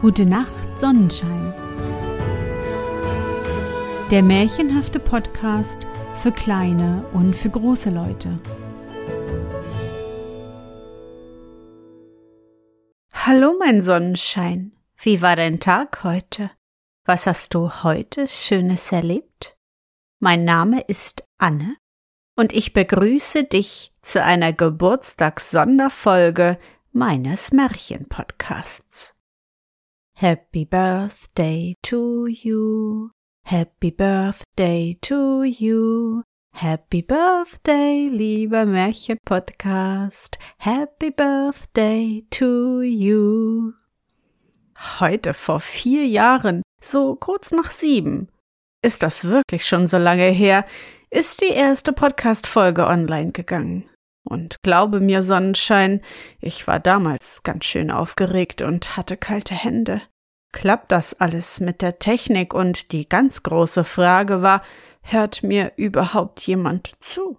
Gute Nacht, Sonnenschein. Der märchenhafte Podcast für kleine und für große Leute. Hallo, mein Sonnenschein. Wie war dein Tag heute? Was hast du heute Schönes erlebt? Mein Name ist Anne und ich begrüße dich zu einer Geburtstagssonderfolge meines Märchenpodcasts. Happy Birthday to you. Happy Birthday to you. Happy Birthday, lieber Märchenpodcast. Happy Birthday to you. Heute vor vier Jahren, so kurz nach sieben, ist das wirklich schon so lange her, ist die erste Podcast-Folge online gegangen. Und glaube mir, Sonnenschein, ich war damals ganz schön aufgeregt und hatte kalte Hände. Klappt das alles mit der Technik? Und die ganz große Frage war, hört mir überhaupt jemand zu?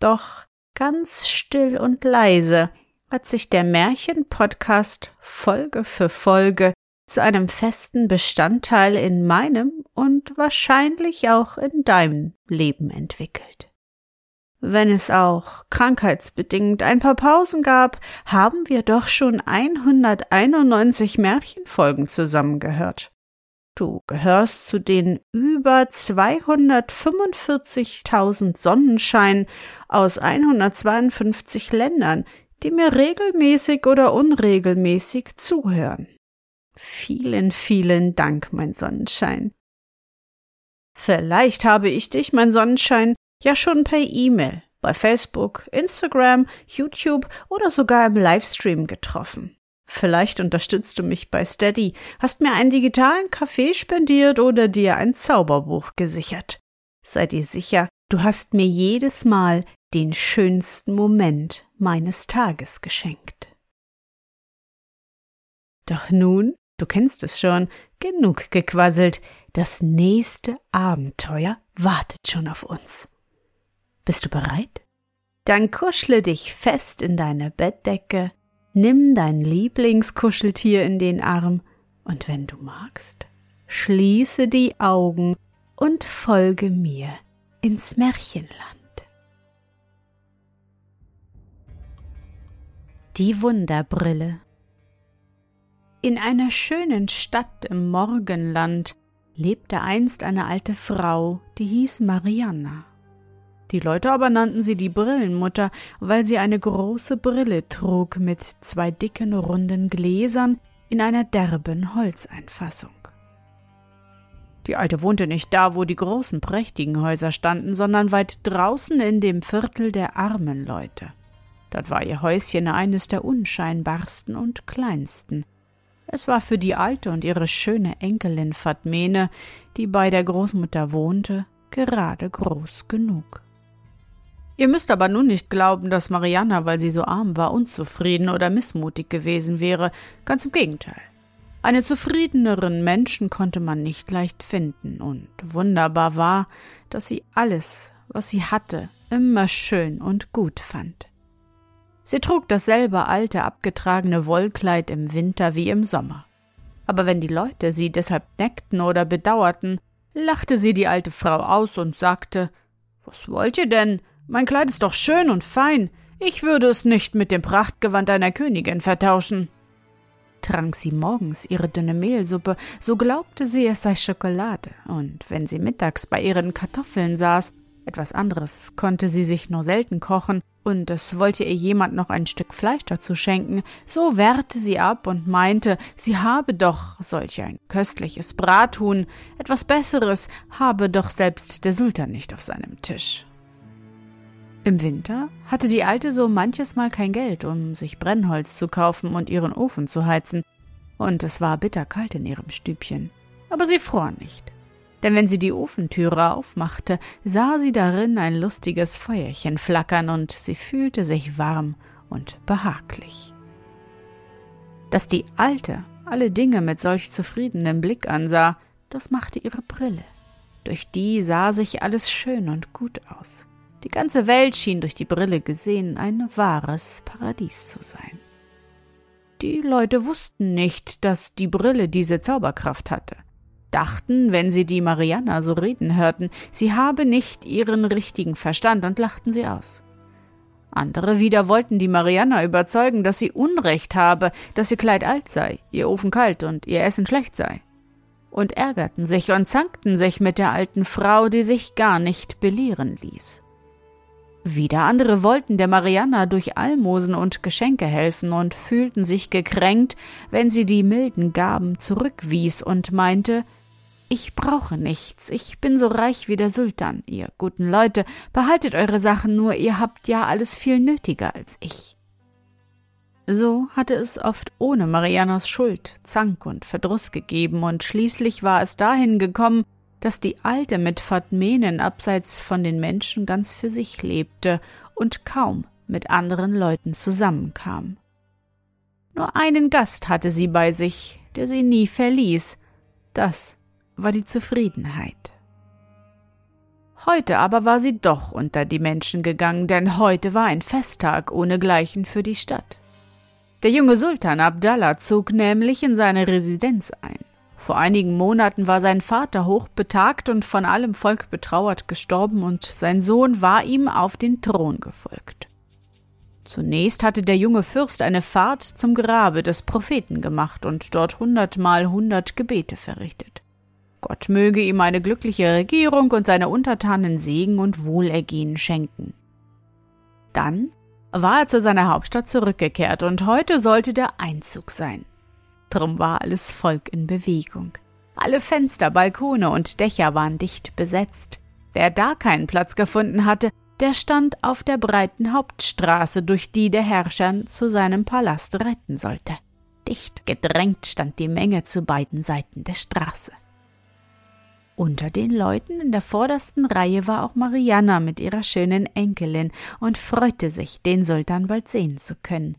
Doch ganz still und leise hat sich der Märchen-Podcast Folge für Folge zu einem festen Bestandteil in meinem und wahrscheinlich auch in deinem Leben entwickelt. Wenn es auch krankheitsbedingt ein paar Pausen gab, haben wir doch schon 191 Märchenfolgen zusammengehört. Du gehörst zu den über 245.000 Sonnenschein aus 152 Ländern, die mir regelmäßig oder unregelmäßig zuhören. Vielen, vielen Dank, mein Sonnenschein. Vielleicht habe ich dich, mein Sonnenschein, ja schon per E-Mail, bei Facebook, Instagram, YouTube oder sogar im Livestream getroffen. Vielleicht unterstützt du mich bei Steady, hast mir einen digitalen Kaffee spendiert oder dir ein Zauberbuch gesichert. Sei dir sicher, du hast mir jedes Mal den schönsten Moment meines Tages geschenkt. Doch nun, du kennst es schon, genug gequasselt, das nächste Abenteuer wartet schon auf uns. Bist du bereit? Dann kuschle dich fest in deine Bettdecke, nimm dein Lieblingskuscheltier in den Arm und wenn du magst, schließe die Augen und folge mir ins Märchenland. Die Wunderbrille In einer schönen Stadt im Morgenland lebte einst eine alte Frau, die hieß Marianna. Die Leute aber nannten sie die Brillenmutter, weil sie eine große Brille trug mit zwei dicken runden Gläsern in einer derben Holzeinfassung. Die Alte wohnte nicht da, wo die großen prächtigen Häuser standen, sondern weit draußen in dem Viertel der armen Leute. Dort war ihr Häuschen eines der unscheinbarsten und kleinsten. Es war für die Alte und ihre schöne Enkelin Fatmene, die bei der Großmutter wohnte, gerade groß genug. Ihr müsst aber nun nicht glauben, dass Marianna, weil sie so arm war, unzufrieden oder missmutig gewesen wäre. Ganz im Gegenteil. Einen zufriedeneren Menschen konnte man nicht leicht finden, und wunderbar war, dass sie alles, was sie hatte, immer schön und gut fand. Sie trug dasselbe alte, abgetragene Wollkleid im Winter wie im Sommer. Aber wenn die Leute sie deshalb neckten oder bedauerten, lachte sie die alte Frau aus und sagte Was wollt ihr denn? Mein Kleid ist doch schön und fein. Ich würde es nicht mit dem Prachtgewand einer Königin vertauschen. Trank sie morgens ihre dünne Mehlsuppe, so glaubte sie, es sei Schokolade, und wenn sie mittags bei ihren Kartoffeln saß, etwas anderes konnte sie sich nur selten kochen, und es wollte ihr jemand noch ein Stück Fleisch dazu schenken, so wehrte sie ab und meinte, sie habe doch solch ein köstliches Brathuhn, etwas Besseres habe doch selbst der Sultan nicht auf seinem Tisch. Im Winter hatte die Alte so manches Mal kein Geld, um sich Brennholz zu kaufen und ihren Ofen zu heizen, und es war bitterkalt in ihrem Stübchen. Aber sie fror nicht, denn wenn sie die Ofentüre aufmachte, sah sie darin ein lustiges Feuerchen flackern, und sie fühlte sich warm und behaglich. Dass die Alte alle Dinge mit solch zufriedenem Blick ansah, das machte ihre Brille. Durch die sah sich alles schön und gut aus. Die ganze Welt schien durch die Brille gesehen ein wahres Paradies zu sein. Die Leute wussten nicht, dass die Brille diese Zauberkraft hatte, dachten, wenn sie die Mariana so reden hörten, sie habe nicht ihren richtigen Verstand und lachten sie aus. Andere wieder wollten die Mariana überzeugen, dass sie Unrecht habe, dass ihr Kleid alt sei, ihr Ofen kalt und ihr Essen schlecht sei. Und ärgerten sich und zankten sich mit der alten Frau, die sich gar nicht belehren ließ. Wieder andere wollten der Mariana durch Almosen und Geschenke helfen und fühlten sich gekränkt, wenn sie die milden Gaben zurückwies und meinte, ich brauche nichts, ich bin so reich wie der Sultan, ihr guten Leute, behaltet eure Sachen nur, ihr habt ja alles viel nötiger als ich. So hatte es oft ohne Marianas Schuld, Zank und Verdruss gegeben, und schließlich war es dahin gekommen, dass die Alte mit Fatmenen abseits von den Menschen ganz für sich lebte und kaum mit anderen Leuten zusammenkam. Nur einen Gast hatte sie bei sich, der sie nie verließ, das war die Zufriedenheit. Heute aber war sie doch unter die Menschen gegangen, denn heute war ein Festtag ohnegleichen für die Stadt. Der junge Sultan Abdallah zog nämlich in seine Residenz ein. Vor einigen Monaten war sein Vater hochbetagt und von allem Volk betrauert gestorben, und sein Sohn war ihm auf den Thron gefolgt. Zunächst hatte der junge Fürst eine Fahrt zum Grabe des Propheten gemacht und dort hundertmal hundert Gebete verrichtet. Gott möge ihm eine glückliche Regierung und seine Untertanen Segen und Wohlergehen schenken. Dann war er zu seiner Hauptstadt zurückgekehrt und heute sollte der Einzug sein. Drum war alles Volk in Bewegung. Alle Fenster, Balkone und Dächer waren dicht besetzt. Wer da keinen Platz gefunden hatte, der stand auf der breiten Hauptstraße, durch die der Herrscher zu seinem Palast reiten sollte. Dicht gedrängt stand die Menge zu beiden Seiten der Straße. Unter den Leuten in der vordersten Reihe war auch Marianna mit ihrer schönen Enkelin und freute sich, den Sultan bald sehen zu können.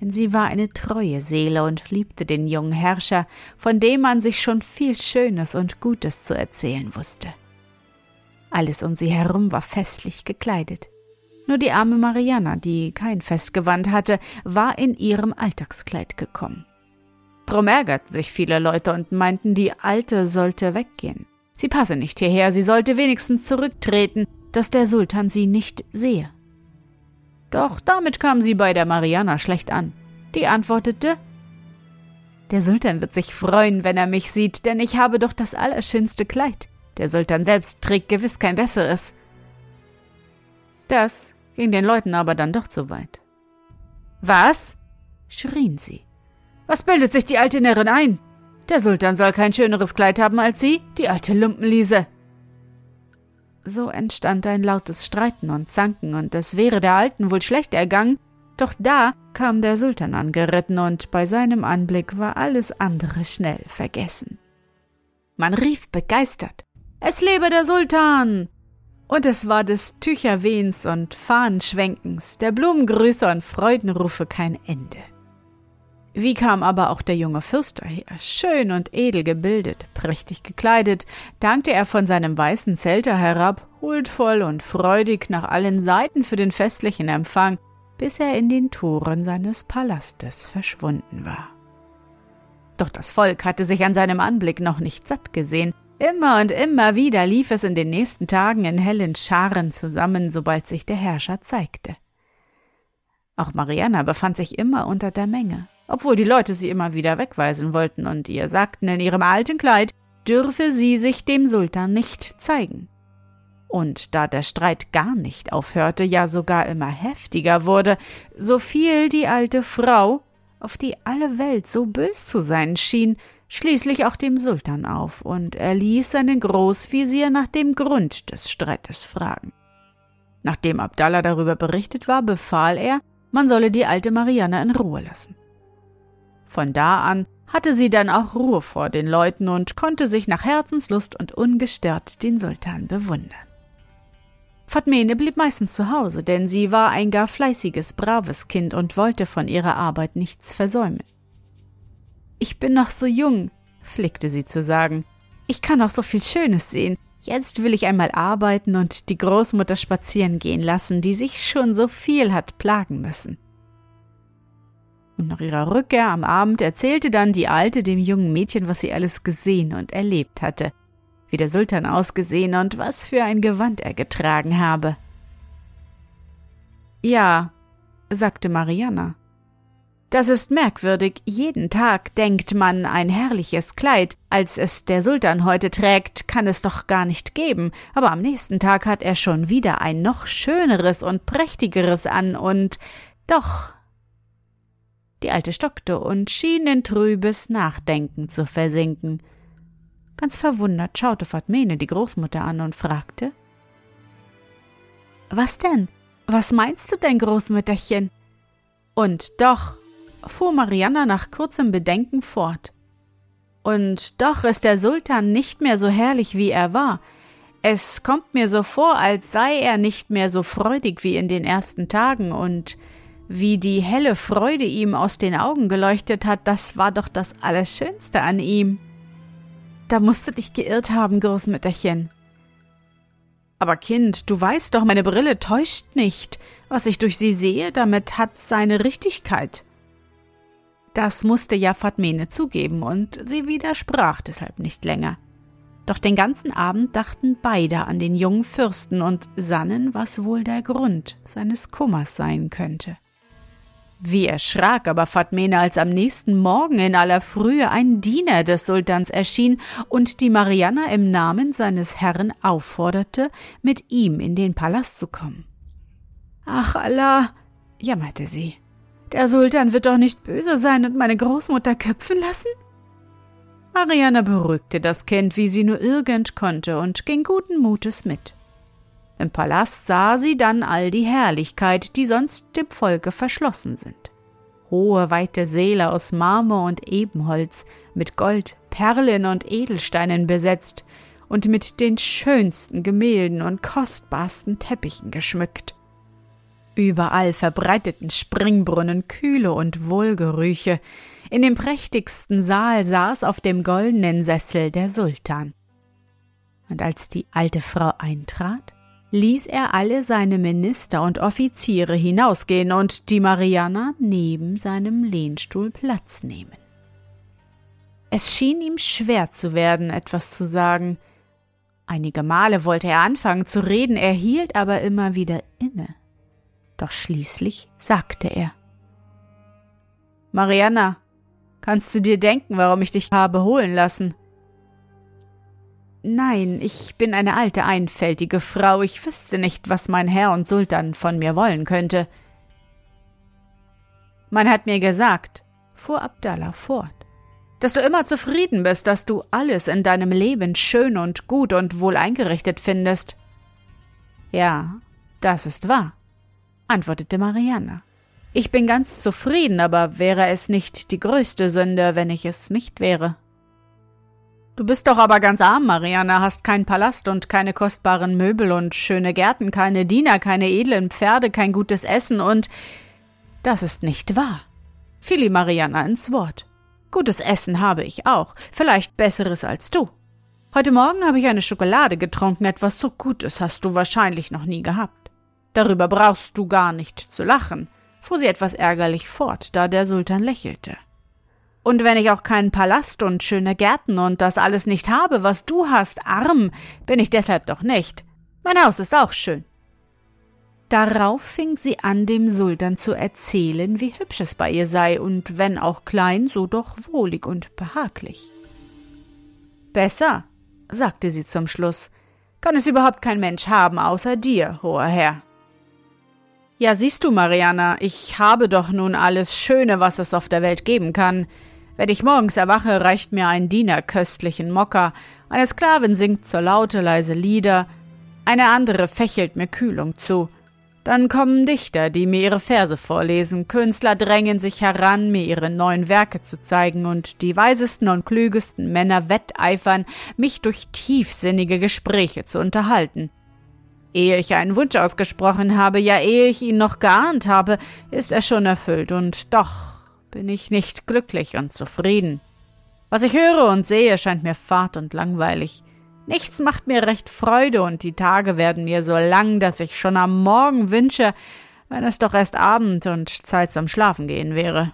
Denn sie war eine treue Seele und liebte den jungen Herrscher, von dem man sich schon viel Schönes und Gutes zu erzählen wusste. Alles um sie herum war festlich gekleidet. Nur die arme Marianna, die kein Festgewand hatte, war in ihrem Alltagskleid gekommen. Drum ärgerten sich viele Leute und meinten, die Alte sollte weggehen. Sie passe nicht hierher, sie sollte wenigstens zurücktreten, dass der Sultan sie nicht sehe. Doch damit kam sie bei der Mariana schlecht an. Die antwortete Der Sultan wird sich freuen, wenn er mich sieht, denn ich habe doch das allerschönste Kleid. Der Sultan selbst trägt gewiss kein besseres. Das ging den Leuten aber dann doch zu weit. Was? schrien sie. Was bildet sich die alte Närrin ein? Der Sultan soll kein schöneres Kleid haben als sie, die alte Lumpenliese. So entstand ein lautes Streiten und Zanken, und es wäre der Alten wohl schlecht ergangen, doch da kam der Sultan angeritten, und bei seinem Anblick war alles andere schnell vergessen. Man rief begeistert Es lebe der Sultan. Und es war des Tücherwehens und Fahnenschwenkens, der Blumengrüße und Freudenrufe kein Ende. Wie kam aber auch der junge Fürst daher? Schön und edel gebildet, prächtig gekleidet, dankte er von seinem weißen Zelter herab, huldvoll und freudig nach allen Seiten für den festlichen Empfang, bis er in den Toren seines Palastes verschwunden war. Doch das Volk hatte sich an seinem Anblick noch nicht satt gesehen. Immer und immer wieder lief es in den nächsten Tagen in hellen Scharen zusammen, sobald sich der Herrscher zeigte. Auch Mariana befand sich immer unter der Menge obwohl die Leute sie immer wieder wegweisen wollten und ihr sagten, in ihrem alten Kleid dürfe sie sich dem Sultan nicht zeigen. Und da der Streit gar nicht aufhörte, ja sogar immer heftiger wurde, so fiel die alte Frau, auf die alle Welt so bös zu sein schien, schließlich auch dem Sultan auf, und er ließ seinen Großvisier nach dem Grund des Streites fragen. Nachdem Abdallah darüber berichtet war, befahl er, man solle die alte Marianne in Ruhe lassen. Von da an hatte sie dann auch Ruhe vor den Leuten und konnte sich nach Herzenslust und ungestört den Sultan bewundern. Fatmene blieb meistens zu Hause, denn sie war ein gar fleißiges, braves Kind und wollte von ihrer Arbeit nichts versäumen. Ich bin noch so jung, pflegte sie zu sagen. Ich kann noch so viel Schönes sehen. Jetzt will ich einmal arbeiten und die Großmutter spazieren gehen lassen, die sich schon so viel hat plagen müssen. Und nach ihrer Rückkehr am Abend erzählte dann die Alte dem jungen Mädchen, was sie alles gesehen und erlebt hatte, wie der Sultan ausgesehen und was für ein Gewand er getragen habe. Ja, sagte Mariana. Das ist merkwürdig. Jeden Tag denkt man ein herrliches Kleid, als es der Sultan heute trägt, kann es doch gar nicht geben, aber am nächsten Tag hat er schon wieder ein noch schöneres und prächtigeres an und doch die Alte stockte und schien in trübes Nachdenken zu versinken. Ganz verwundert schaute Fatmene die Großmutter an und fragte Was denn? Was meinst du denn, Großmütterchen? Und doch, fuhr Marianna nach kurzem Bedenken fort. Und doch ist der Sultan nicht mehr so herrlich, wie er war. Es kommt mir so vor, als sei er nicht mehr so freudig wie in den ersten Tagen, und wie die helle Freude ihm aus den Augen geleuchtet hat, das war doch das Allerschönste an ihm. Da musst du dich geirrt haben, Großmütterchen. Aber Kind, du weißt doch, meine Brille täuscht nicht. Was ich durch sie sehe, damit hat seine Richtigkeit. Das musste ja Fatmene zugeben, und sie widersprach deshalb nicht länger. Doch den ganzen Abend dachten beide an den jungen Fürsten und sannen, was wohl der Grund seines Kummers sein könnte. Wie erschrak aber Fatmene, als am nächsten Morgen in aller Frühe ein Diener des Sultans erschien und die Marianna im Namen seines Herrn aufforderte, mit ihm in den Palast zu kommen. Ach Allah, jammerte sie, der Sultan wird doch nicht böse sein und meine Großmutter köpfen lassen? Marianna beruhigte das Kind, wie sie nur irgend konnte, und ging guten Mutes mit. Im Palast sah sie dann all die Herrlichkeit, die sonst dem Volke verschlossen sind. Hohe, weite Säle aus Marmor und Ebenholz, mit Gold, Perlen und Edelsteinen besetzt und mit den schönsten Gemälden und kostbarsten Teppichen geschmückt. Überall verbreiteten Springbrunnen Kühle und Wohlgerüche. In dem prächtigsten Saal saß auf dem goldenen Sessel der Sultan. Und als die alte Frau eintrat, ließ er alle seine Minister und Offiziere hinausgehen und die Mariana neben seinem Lehnstuhl Platz nehmen. Es schien ihm schwer zu werden, etwas zu sagen. Einige Male wollte er anfangen zu reden, er hielt aber immer wieder inne. Doch schließlich sagte er Mariana, kannst du dir denken, warum ich dich habe holen lassen? Nein, ich bin eine alte, einfältige Frau, ich wüsste nicht, was mein Herr und Sultan von mir wollen könnte. Man hat mir gesagt, fuhr Abdallah fort, dass du immer zufrieden bist, dass du alles in deinem Leben schön und gut und wohl eingerichtet findest. Ja, das ist wahr, antwortete Marianne. Ich bin ganz zufrieden, aber wäre es nicht die größte Sünde, wenn ich es nicht wäre. Du bist doch aber ganz arm, Mariana, hast keinen Palast und keine kostbaren Möbel und schöne Gärten, keine Diener, keine edlen Pferde, kein gutes Essen und das ist nicht wahr. Fiel ihm Mariana ins Wort. Gutes Essen habe ich auch, vielleicht besseres als du. Heute Morgen habe ich eine Schokolade getrunken, etwas so Gutes hast du wahrscheinlich noch nie gehabt. Darüber brauchst du gar nicht zu lachen, fuhr sie etwas ärgerlich fort, da der Sultan lächelte. Und wenn ich auch keinen Palast und schöne Gärten und das alles nicht habe, was du hast, arm, bin ich deshalb doch nicht. Mein Haus ist auch schön. Darauf fing sie an, dem Sultan zu erzählen, wie hübsch es bei ihr sei, und wenn auch klein, so doch wohlig und behaglich. Besser, sagte sie zum Schluss, kann es überhaupt kein Mensch haben außer dir, hoher Herr. Ja, siehst du, Mariana, ich habe doch nun alles Schöne, was es auf der Welt geben kann. Wenn ich morgens erwache, reicht mir ein Diener köstlichen Mokka, eine Sklavin singt zur Laute leise Lieder, eine andere fächelt mir Kühlung zu. Dann kommen Dichter, die mir ihre Verse vorlesen, Künstler drängen sich heran, mir ihre neuen Werke zu zeigen, und die weisesten und klügesten Männer wetteifern, mich durch tiefsinnige Gespräche zu unterhalten. Ehe ich einen Wunsch ausgesprochen habe, ja ehe ich ihn noch geahnt habe, ist er schon erfüllt, und doch bin ich nicht glücklich und zufrieden. Was ich höre und sehe, scheint mir fad und langweilig. Nichts macht mir recht Freude, und die Tage werden mir so lang, dass ich schon am Morgen wünsche, wenn es doch erst Abend und Zeit zum Schlafen gehen wäre.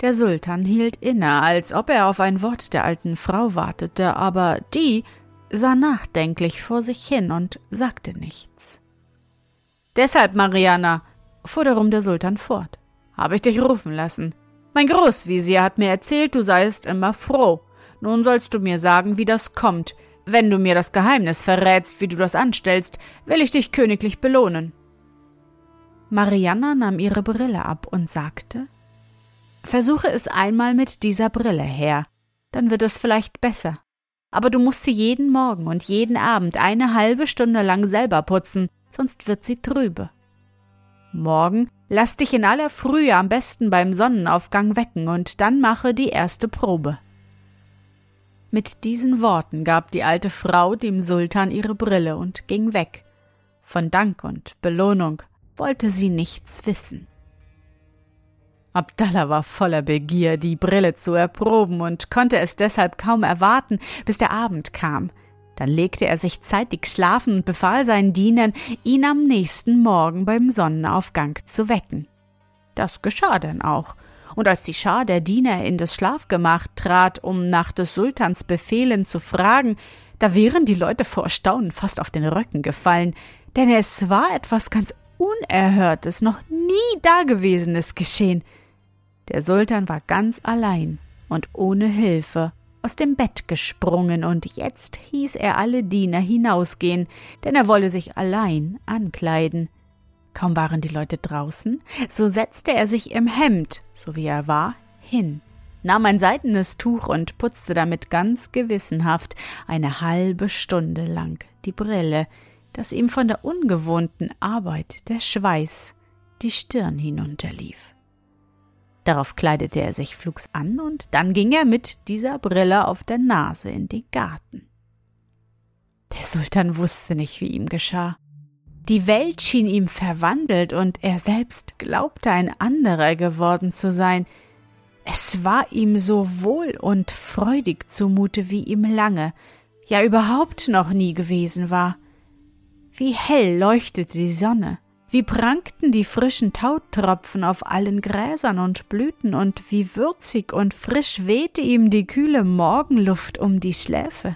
Der Sultan hielt inne, als ob er auf ein Wort der alten Frau wartete, aber die sah nachdenklich vor sich hin und sagte nichts. Deshalb, Mariana, fuhr darum der Sultan fort, habe ich dich rufen lassen. Mein Großvisier hat mir erzählt, du seiest immer froh. Nun sollst du mir sagen, wie das kommt. Wenn du mir das Geheimnis verrätst, wie du das anstellst, will ich dich königlich belohnen. Marianna nahm ihre Brille ab und sagte Versuche es einmal mit dieser Brille her, dann wird es vielleicht besser. Aber du musst sie jeden Morgen und jeden Abend eine halbe Stunde lang selber putzen, sonst wird sie trübe. Morgen lass dich in aller Frühe am besten beim Sonnenaufgang wecken und dann mache die erste Probe. Mit diesen Worten gab die alte Frau dem Sultan ihre Brille und ging weg. Von Dank und Belohnung wollte sie nichts wissen. Abdallah war voller Begier, die Brille zu erproben und konnte es deshalb kaum erwarten, bis der Abend kam. Dann legte er sich zeitig schlafen und befahl seinen Dienern, ihn am nächsten Morgen beim Sonnenaufgang zu wecken. Das geschah dann auch, und als die Schar der Diener in das Schlafgemach trat, um nach des Sultans Befehlen zu fragen, da wären die Leute vor Staunen fast auf den Röcken gefallen, denn es war etwas ganz Unerhörtes, noch nie Dagewesenes geschehen. Der Sultan war ganz allein und ohne Hilfe aus dem Bett gesprungen, und jetzt hieß er alle Diener hinausgehen, denn er wolle sich allein ankleiden. Kaum waren die Leute draußen, so setzte er sich im Hemd, so wie er war, hin, nahm ein seidenes Tuch und putzte damit ganz gewissenhaft eine halbe Stunde lang die Brille, dass ihm von der ungewohnten Arbeit der Schweiß die Stirn hinunterlief. Darauf kleidete er sich flugs an und dann ging er mit dieser Brille auf der Nase in den Garten. Der Sultan wusste nicht, wie ihm geschah. Die Welt schien ihm verwandelt und er selbst glaubte ein anderer geworden zu sein. Es war ihm so wohl und freudig zumute, wie ihm lange, ja überhaupt noch nie gewesen war. Wie hell leuchtete die Sonne, wie prangten die frischen Tautropfen auf allen Gräsern und Blüten, und wie würzig und frisch wehte ihm die kühle Morgenluft um die Schläfe.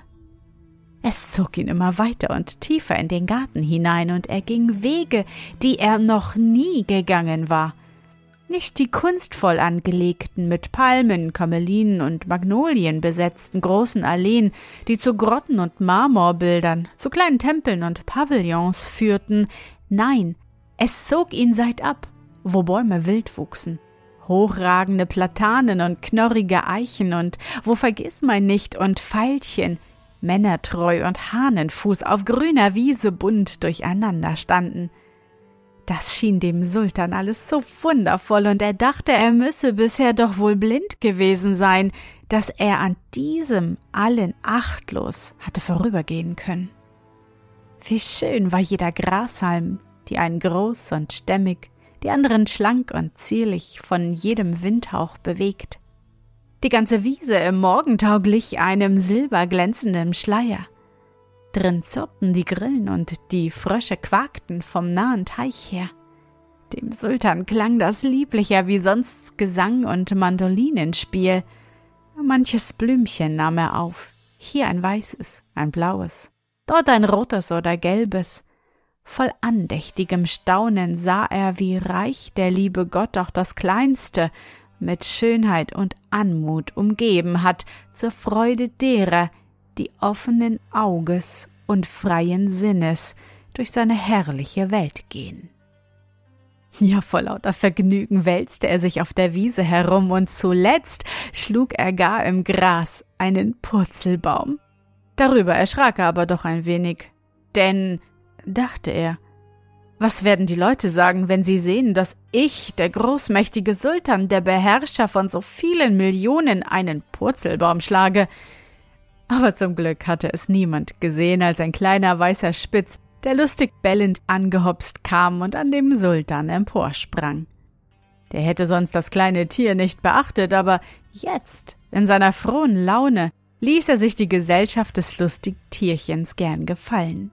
Es zog ihn immer weiter und tiefer in den Garten hinein, und er ging Wege, die er noch nie gegangen war. Nicht die kunstvoll angelegten, mit Palmen, Kamelinen und Magnolien besetzten großen Alleen, die zu Grotten und Marmorbildern, zu kleinen Tempeln und Pavillons führten, nein, es zog ihn seitab, wo Bäume wild wuchsen, hochragende Platanen und knorrige Eichen und wo Vergissmeinnicht und Veilchen, Männertreu und Hahnenfuß auf grüner Wiese bunt durcheinander standen. Das schien dem Sultan alles so wundervoll, und er dachte, er müsse bisher doch wohl blind gewesen sein, dass er an diesem allen achtlos hatte vorübergehen können. Wie schön war jeder Grashalm, die einen groß und stämmig, die anderen schlank und zierlich von jedem Windhauch bewegt. Die ganze Wiese im Morgentau glich einem silberglänzenden Schleier. Drin zirpten die Grillen und die Frösche quakten vom nahen Teich her. Dem Sultan klang das lieblicher wie sonst Gesang und Mandolinenspiel. Manches Blümchen nahm er auf, hier ein weißes, ein blaues, dort ein rotes oder gelbes, Voll andächtigem Staunen sah er, wie reich der liebe Gott auch das Kleinste mit Schönheit und Anmut umgeben hat, zur Freude derer, die offenen Auges und freien Sinnes durch seine herrliche Welt gehen. Ja, vor lauter Vergnügen wälzte er sich auf der Wiese herum und zuletzt schlug er gar im Gras einen Purzelbaum. Darüber erschrak er aber doch ein wenig, denn dachte er. Was werden die Leute sagen, wenn sie sehen, dass ich, der großmächtige Sultan, der Beherrscher von so vielen Millionen, einen Purzelbaum schlage? Aber zum Glück hatte es niemand gesehen als ein kleiner weißer Spitz, der lustig bellend angehopst kam und an dem Sultan emporsprang. Der hätte sonst das kleine Tier nicht beachtet, aber jetzt, in seiner frohen Laune, ließ er sich die Gesellschaft des lustigen Tierchens gern gefallen.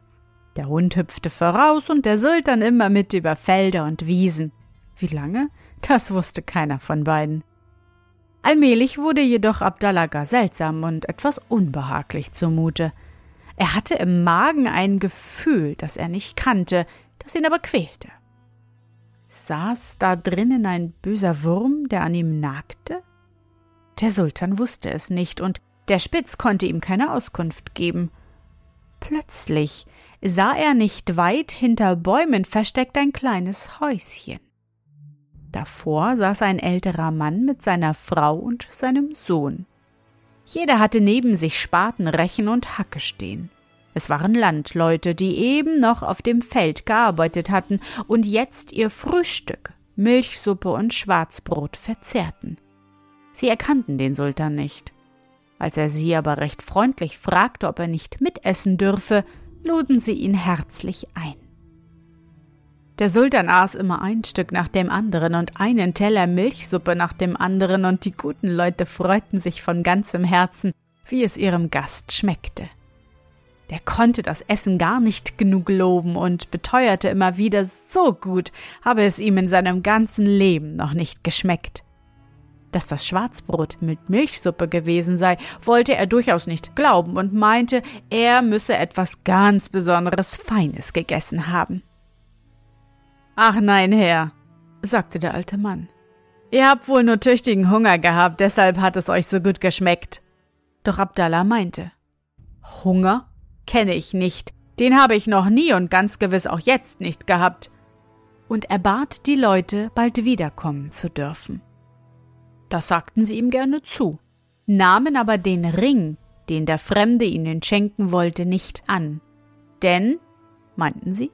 Der Hund hüpfte voraus und der Sultan immer mit über Felder und Wiesen. Wie lange? Das wusste keiner von beiden. Allmählich wurde jedoch Abdallah gar seltsam und etwas unbehaglich zumute. Er hatte im Magen ein Gefühl, das er nicht kannte, das ihn aber quälte. Saß da drinnen ein böser Wurm, der an ihm nagte? Der Sultan wusste es nicht, und der Spitz konnte ihm keine Auskunft geben. Plötzlich sah er nicht weit hinter Bäumen versteckt ein kleines Häuschen. Davor saß ein älterer Mann mit seiner Frau und seinem Sohn. Jeder hatte neben sich Spaten, Rechen und Hacke stehen. Es waren Landleute, die eben noch auf dem Feld gearbeitet hatten und jetzt ihr Frühstück, Milchsuppe und Schwarzbrot verzehrten. Sie erkannten den Sultan nicht. Als er sie aber recht freundlich fragte, ob er nicht mitessen dürfe, luden sie ihn herzlich ein. Der Sultan aß immer ein Stück nach dem anderen und einen Teller Milchsuppe nach dem anderen, und die guten Leute freuten sich von ganzem Herzen, wie es ihrem Gast schmeckte. Der konnte das Essen gar nicht genug loben und beteuerte immer wieder, so gut habe es ihm in seinem ganzen Leben noch nicht geschmeckt. Dass das Schwarzbrot mit Milchsuppe gewesen sei, wollte er durchaus nicht glauben und meinte, er müsse etwas ganz Besonderes Feines gegessen haben. Ach nein, Herr, sagte der alte Mann. Ihr habt wohl nur tüchtigen Hunger gehabt, deshalb hat es euch so gut geschmeckt. Doch Abdallah meinte, Hunger kenne ich nicht, den habe ich noch nie und ganz gewiss auch jetzt nicht gehabt. Und er bat die Leute, bald wiederkommen zu dürfen. Das sagten sie ihm gerne zu, nahmen aber den Ring, den der Fremde ihnen schenken wollte, nicht an. Denn, meinten sie,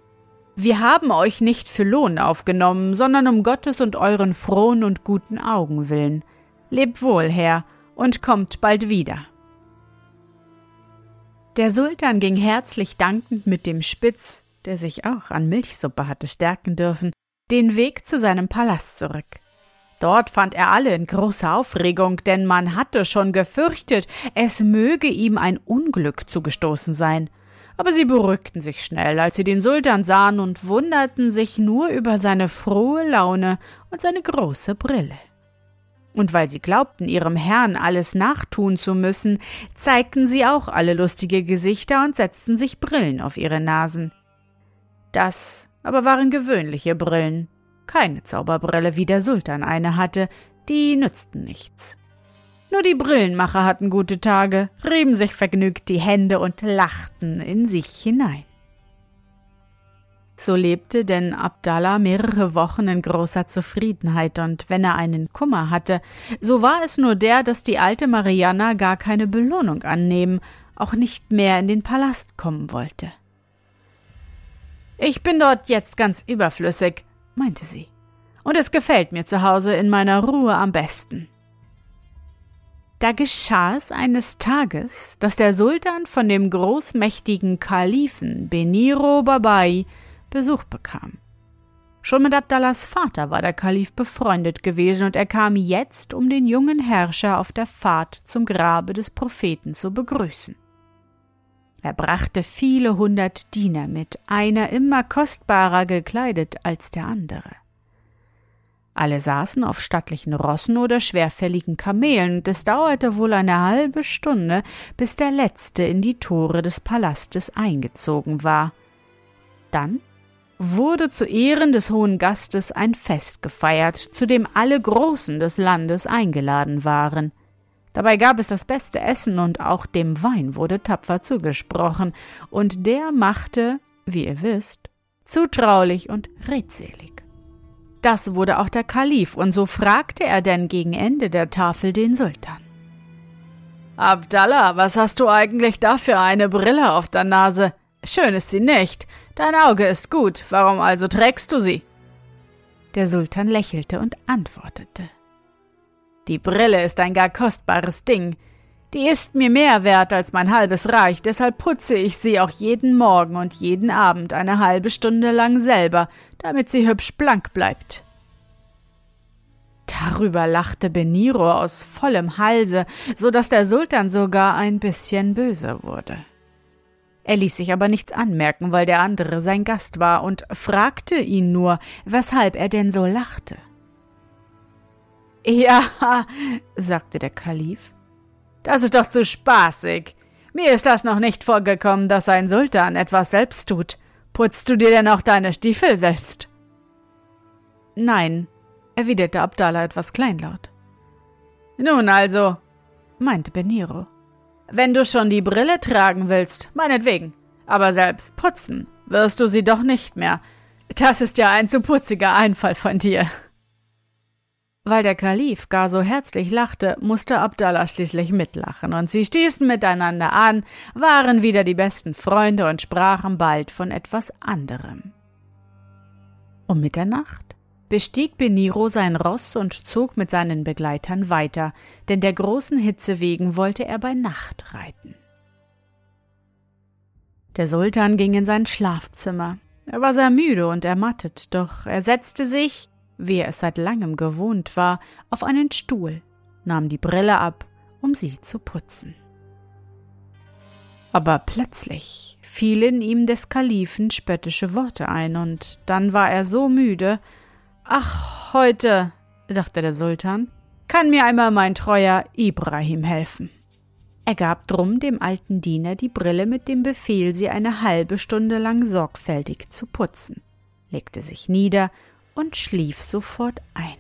wir haben euch nicht für Lohn aufgenommen, sondern um Gottes und euren frohen und guten Augen willen. Lebt wohl, Herr, und kommt bald wieder. Der Sultan ging herzlich dankend mit dem Spitz, der sich auch an Milchsuppe hatte stärken dürfen, den Weg zu seinem Palast zurück. Dort fand er alle in großer Aufregung, denn man hatte schon gefürchtet, es möge ihm ein Unglück zugestoßen sein aber sie beruhigten sich schnell, als sie den Sultan sahen und wunderten sich nur über seine frohe Laune und seine große Brille. Und weil sie glaubten, ihrem Herrn alles nachtun zu müssen, zeigten sie auch alle lustige Gesichter und setzten sich Brillen auf ihre Nasen. Das aber waren gewöhnliche Brillen, keine Zauberbrille, wie der Sultan eine hatte, die nützten nichts. Nur die Brillenmacher hatten gute Tage, rieben sich vergnügt die Hände und lachten in sich hinein. So lebte denn Abdallah mehrere Wochen in großer Zufriedenheit, und wenn er einen Kummer hatte, so war es nur der, dass die alte Marianna gar keine Belohnung annehmen, auch nicht mehr in den Palast kommen wollte. Ich bin dort jetzt ganz überflüssig, meinte sie, und es gefällt mir zu Hause in meiner Ruhe am besten. Da geschah es eines Tages, dass der Sultan von dem großmächtigen Kalifen Beniro Babai Besuch bekam. Schon mit Abdallahs Vater war der Kalif befreundet gewesen und er kam jetzt, um den jungen Herrscher auf der Fahrt zum Grabe des Propheten zu begrüßen. Er brachte viele hundert Diener mit, einer immer kostbarer gekleidet als der andere. Alle saßen auf stattlichen Rossen oder schwerfälligen Kamelen, und es dauerte wohl eine halbe Stunde, bis der letzte in die Tore des Palastes eingezogen war. Dann wurde zu Ehren des hohen Gastes ein Fest gefeiert, zu dem alle Großen des Landes eingeladen waren. Dabei gab es das beste Essen und auch dem Wein wurde tapfer zugesprochen, und der machte, wie ihr wisst, zutraulich und redselig. Das wurde auch der Kalif, und so fragte er denn gegen Ende der Tafel den Sultan. Abdallah, was hast du eigentlich da für eine Brille auf der Nase? Schön ist sie nicht. Dein Auge ist gut. Warum also trägst du sie? Der Sultan lächelte und antwortete. Die Brille ist ein gar kostbares Ding. Die ist mir mehr wert als mein halbes Reich, deshalb putze ich sie auch jeden Morgen und jeden Abend eine halbe Stunde lang selber, damit sie hübsch blank bleibt. Darüber lachte Beniro aus vollem Halse, so dass der Sultan sogar ein bisschen böse wurde. Er ließ sich aber nichts anmerken, weil der andere sein Gast war, und fragte ihn nur, weshalb er denn so lachte. Ja, sagte der Kalif, das ist doch zu spaßig. Mir ist das noch nicht vorgekommen, dass ein Sultan etwas selbst tut. Putzt du dir denn auch deine Stiefel selbst? Nein, erwiderte Abdallah etwas kleinlaut. Nun also, meinte Beniro, wenn du schon die Brille tragen willst, meinetwegen, aber selbst putzen wirst du sie doch nicht mehr. Das ist ja ein zu putziger Einfall von dir. Weil der Kalif gar so herzlich lachte, musste Abdallah schließlich mitlachen, und sie stießen miteinander an, waren wieder die besten Freunde und sprachen bald von etwas anderem. Um Mitternacht bestieg Beniro sein Ross und zog mit seinen Begleitern weiter, denn der großen Hitze wegen wollte er bei Nacht reiten. Der Sultan ging in sein Schlafzimmer. Er war sehr müde und ermattet, doch er setzte sich, wie er es seit langem gewohnt war, auf einen Stuhl, nahm die Brille ab, um sie zu putzen. Aber plötzlich fielen ihm des Kalifen spöttische Worte ein, und dann war er so müde, Ach, heute, dachte der Sultan, kann mir einmal mein treuer Ibrahim helfen. Er gab drum dem alten Diener die Brille mit dem Befehl, sie eine halbe Stunde lang sorgfältig zu putzen, legte sich nieder und schlief sofort ein.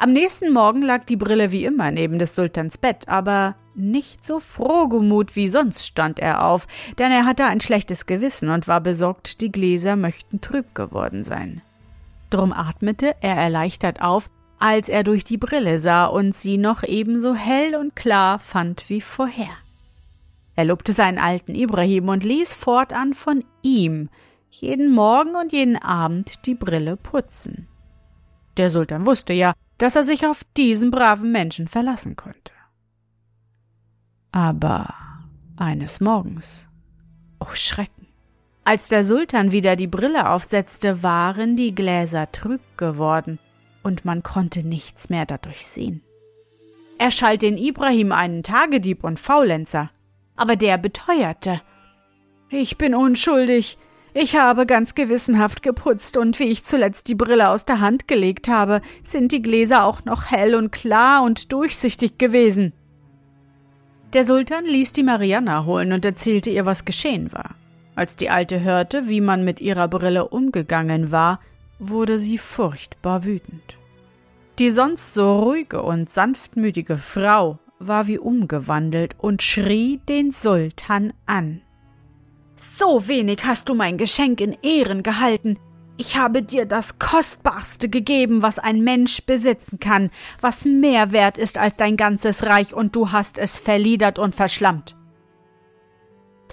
Am nächsten Morgen lag die Brille wie immer neben des Sultans Bett, aber nicht so frohgemut wie sonst stand er auf, denn er hatte ein schlechtes Gewissen und war besorgt, die Gläser möchten trüb geworden sein. Drum atmete er erleichtert auf, als er durch die Brille sah und sie noch ebenso hell und klar fand wie vorher. Er lobte seinen alten Ibrahim und ließ fortan von ihm jeden Morgen und jeden Abend die Brille putzen. Der Sultan wusste ja, dass er sich auf diesen braven Menschen verlassen konnte. Aber eines Morgens, oh Schrecken, als der Sultan wieder die Brille aufsetzte, waren die Gläser trüb geworden, und man konnte nichts mehr dadurch sehen. Er schalt den Ibrahim einen Tagedieb und Faulenzer, aber der beteuerte Ich bin unschuldig, ich habe ganz gewissenhaft geputzt, und wie ich zuletzt die Brille aus der Hand gelegt habe, sind die Gläser auch noch hell und klar und durchsichtig gewesen. Der Sultan ließ die Marianna holen und erzählte ihr, was geschehen war. Als die Alte hörte, wie man mit ihrer Brille umgegangen war, wurde sie furchtbar wütend. Die sonst so ruhige und sanftmütige Frau war wie umgewandelt und schrie den Sultan an. So wenig hast du mein Geschenk in Ehren gehalten. Ich habe dir das Kostbarste gegeben, was ein Mensch besitzen kann, was mehr wert ist als dein ganzes Reich, und du hast es verliedert und verschlammt.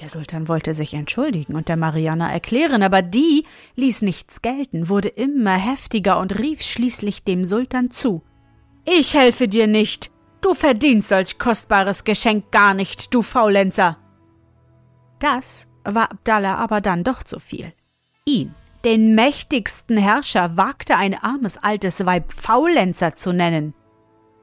Der Sultan wollte sich entschuldigen und der Mariana erklären, aber die ließ nichts gelten, wurde immer heftiger und rief schließlich dem Sultan zu. Ich helfe dir nicht. Du verdienst solch kostbares Geschenk gar nicht, du Faulenzer. Das war Abdallah aber dann doch zu viel. Ihn, den mächtigsten Herrscher, wagte ein armes altes Weib Faulenzer zu nennen.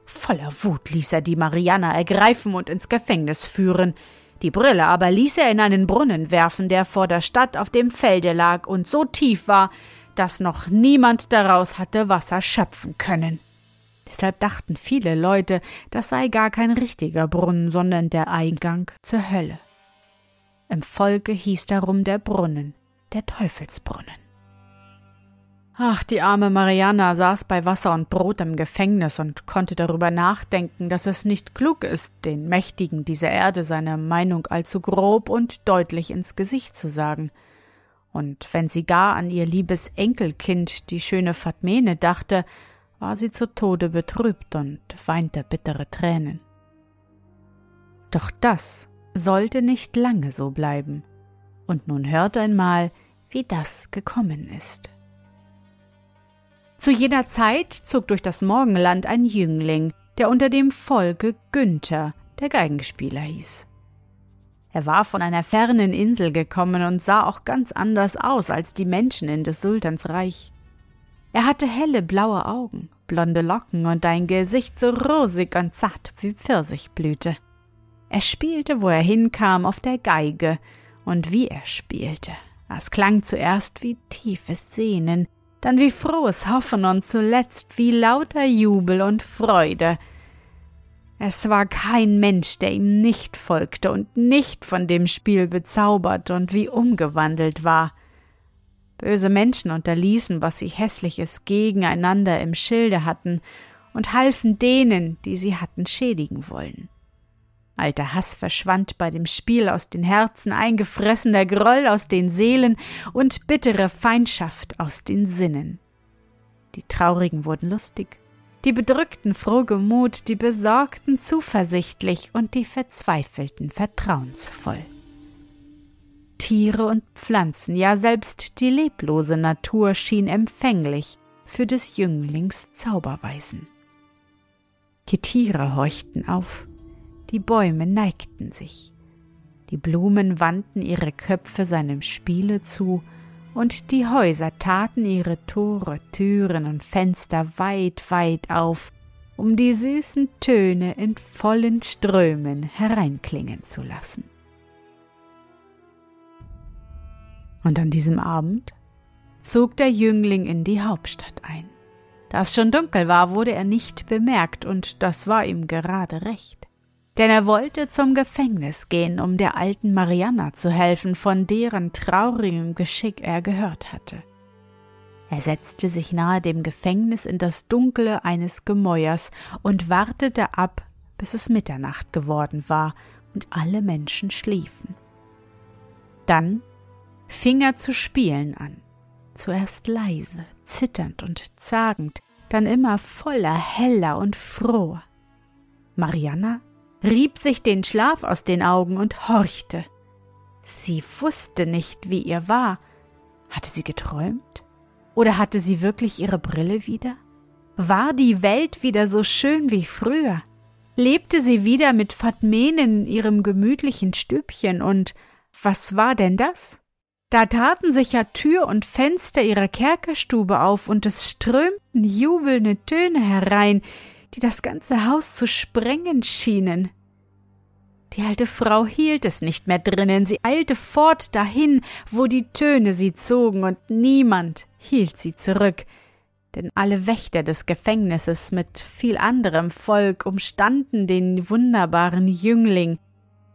Voller Wut ließ er die Mariana ergreifen und ins Gefängnis führen. Die Brille aber ließ er in einen Brunnen werfen, der vor der Stadt auf dem Felde lag und so tief war, dass noch niemand daraus hatte Wasser schöpfen können. Deshalb dachten viele Leute, das sei gar kein richtiger Brunnen, sondern der Eingang zur Hölle. Im Volke hieß darum der Brunnen, der Teufelsbrunnen. Ach, die arme Mariana saß bei Wasser und Brot im Gefängnis und konnte darüber nachdenken, dass es nicht klug ist, den Mächtigen dieser Erde seine Meinung allzu grob und deutlich ins Gesicht zu sagen. Und wenn sie gar an ihr liebes Enkelkind, die schöne Fatmene, dachte, war sie zu Tode betrübt und weinte bittere Tränen. Doch das sollte nicht lange so bleiben. Und nun hört einmal, wie das gekommen ist. Zu jener Zeit zog durch das Morgenland ein Jüngling, der unter dem Volke Günther, der Geigenspieler, hieß. Er war von einer fernen Insel gekommen und sah auch ganz anders aus als die Menschen in des Sultans Reich. Er hatte helle blaue Augen, blonde Locken und ein Gesicht so rosig und zart wie Pfirsichblüte. Er spielte, wo er hinkam, auf der Geige, und wie er spielte. Es klang zuerst wie tiefes Sehnen, dann wie frohes Hoffen und zuletzt wie lauter Jubel und Freude. Es war kein Mensch, der ihm nicht folgte und nicht von dem Spiel bezaubert und wie umgewandelt war. Böse Menschen unterließen, was sie Hässliches gegeneinander im Schilde hatten, und halfen denen, die sie hatten schädigen wollen. Alter Hass verschwand bei dem Spiel aus den Herzen, eingefressener Groll aus den Seelen und bittere Feindschaft aus den Sinnen. Die Traurigen wurden lustig, die Bedrückten frohgemut, die Besorgten zuversichtlich und die Verzweifelten vertrauensvoll. Tiere und Pflanzen, ja selbst die leblose Natur schien empfänglich für des Jünglings Zauberweisen. Die Tiere horchten auf, die Bäume neigten sich, die Blumen wandten ihre Köpfe seinem Spiele zu, und die Häuser taten ihre Tore, Türen und Fenster weit, weit auf, um die süßen Töne in vollen Strömen hereinklingen zu lassen. Und an diesem Abend zog der Jüngling in die Hauptstadt ein. Da es schon dunkel war, wurde er nicht bemerkt, und das war ihm gerade recht. Denn er wollte zum Gefängnis gehen, um der alten Marianna zu helfen, von deren traurigem Geschick er gehört hatte. Er setzte sich nahe dem Gefängnis in das Dunkle eines Gemäuers und wartete ab, bis es Mitternacht geworden war und alle Menschen schliefen. Dann fing er zu spielen an zuerst leise, zitternd und zagend, dann immer voller, heller und froher. Marianna rieb sich den Schlaf aus den Augen und horchte. Sie wusste nicht, wie ihr war. Hatte sie geträumt? Oder hatte sie wirklich ihre Brille wieder? War die Welt wieder so schön wie früher? Lebte sie wieder mit Fatmenen in ihrem gemütlichen Stübchen und was war denn das? Da taten sich ja Tür und Fenster ihrer Kerkerstube auf, und es strömten jubelnde Töne herein, die das ganze Haus zu sprengen schienen. Die alte Frau hielt es nicht mehr drinnen, sie eilte fort dahin, wo die Töne sie zogen, und niemand hielt sie zurück, denn alle Wächter des Gefängnisses mit viel anderem Volk umstanden den wunderbaren Jüngling,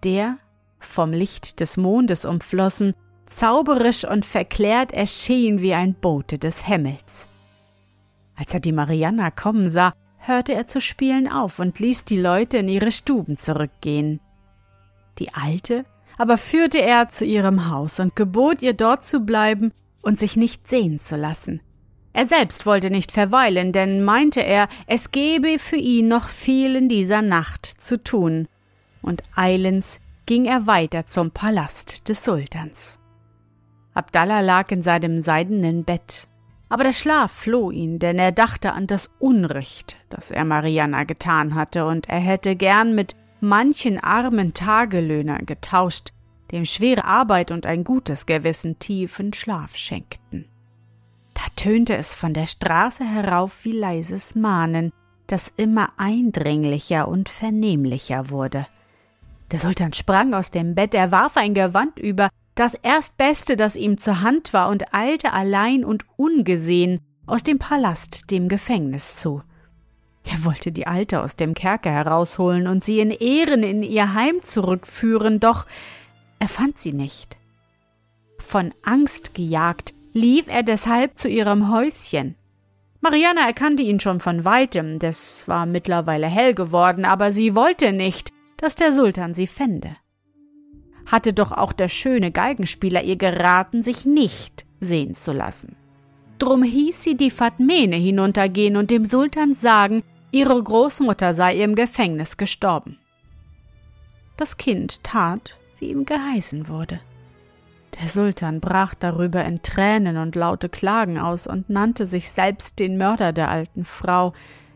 der, vom Licht des Mondes umflossen, zauberisch und verklärt erschien wie ein Bote des Himmels. Als er die Marianna kommen sah, hörte er zu spielen auf und ließ die Leute in ihre Stuben zurückgehen. Die Alte aber führte er zu ihrem Haus und gebot ihr dort zu bleiben und sich nicht sehen zu lassen. Er selbst wollte nicht verweilen, denn meinte er, es gebe für ihn noch viel in dieser Nacht zu tun, und eilends ging er weiter zum Palast des Sultans. Abdallah lag in seinem seidenen Bett. Aber der Schlaf floh ihn, denn er dachte an das Unrecht, das er Mariana getan hatte, und er hätte gern mit manchen armen Tagelöhner getauscht, dem schwere Arbeit und ein gutes Gewissen tiefen Schlaf schenkten. Da tönte es von der Straße herauf wie leises Mahnen, das immer eindringlicher und vernehmlicher wurde. Der Sultan sprang aus dem Bett, er warf ein Gewand über, das Erstbeste, das ihm zur Hand war, und eilte allein und ungesehen aus dem Palast dem Gefängnis zu. Er wollte die Alte aus dem Kerker herausholen und sie in Ehren in ihr Heim zurückführen, doch er fand sie nicht. Von Angst gejagt, lief er deshalb zu ihrem Häuschen. Mariana erkannte ihn schon von weitem, das war mittlerweile hell geworden, aber sie wollte nicht, dass der Sultan sie fände hatte doch auch der schöne Geigenspieler ihr geraten, sich nicht sehen zu lassen. Drum hieß sie die Fatmene hinuntergehen und dem Sultan sagen, ihre Großmutter sei im Gefängnis gestorben. Das Kind tat, wie ihm geheißen wurde. Der Sultan brach darüber in Tränen und laute Klagen aus und nannte sich selbst den Mörder der alten Frau,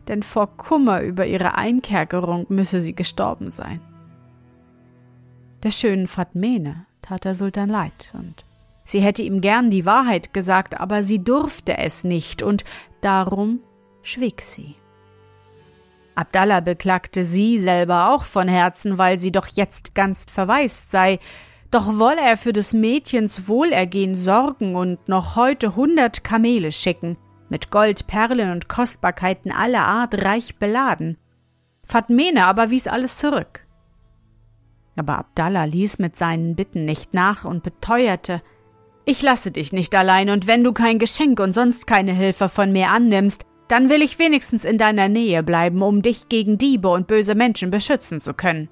denn vor Kummer über ihre Einkerkerung müsse sie gestorben sein. Der schönen Fatmene tat der Sultan leid, und sie hätte ihm gern die Wahrheit gesagt, aber sie durfte es nicht, und darum schwieg sie. Abdallah beklagte sie selber auch von Herzen, weil sie doch jetzt ganz verwaist sei, doch wolle er für des Mädchens Wohlergehen sorgen und noch heute hundert Kamele schicken, mit Gold, Perlen und Kostbarkeiten aller Art reich beladen. Fatmene aber wies alles zurück. Aber Abdallah ließ mit seinen Bitten nicht nach und beteuerte, ich lasse dich nicht allein, und wenn du kein Geschenk und sonst keine Hilfe von mir annimmst, dann will ich wenigstens in deiner Nähe bleiben, um dich gegen Diebe und böse Menschen beschützen zu können.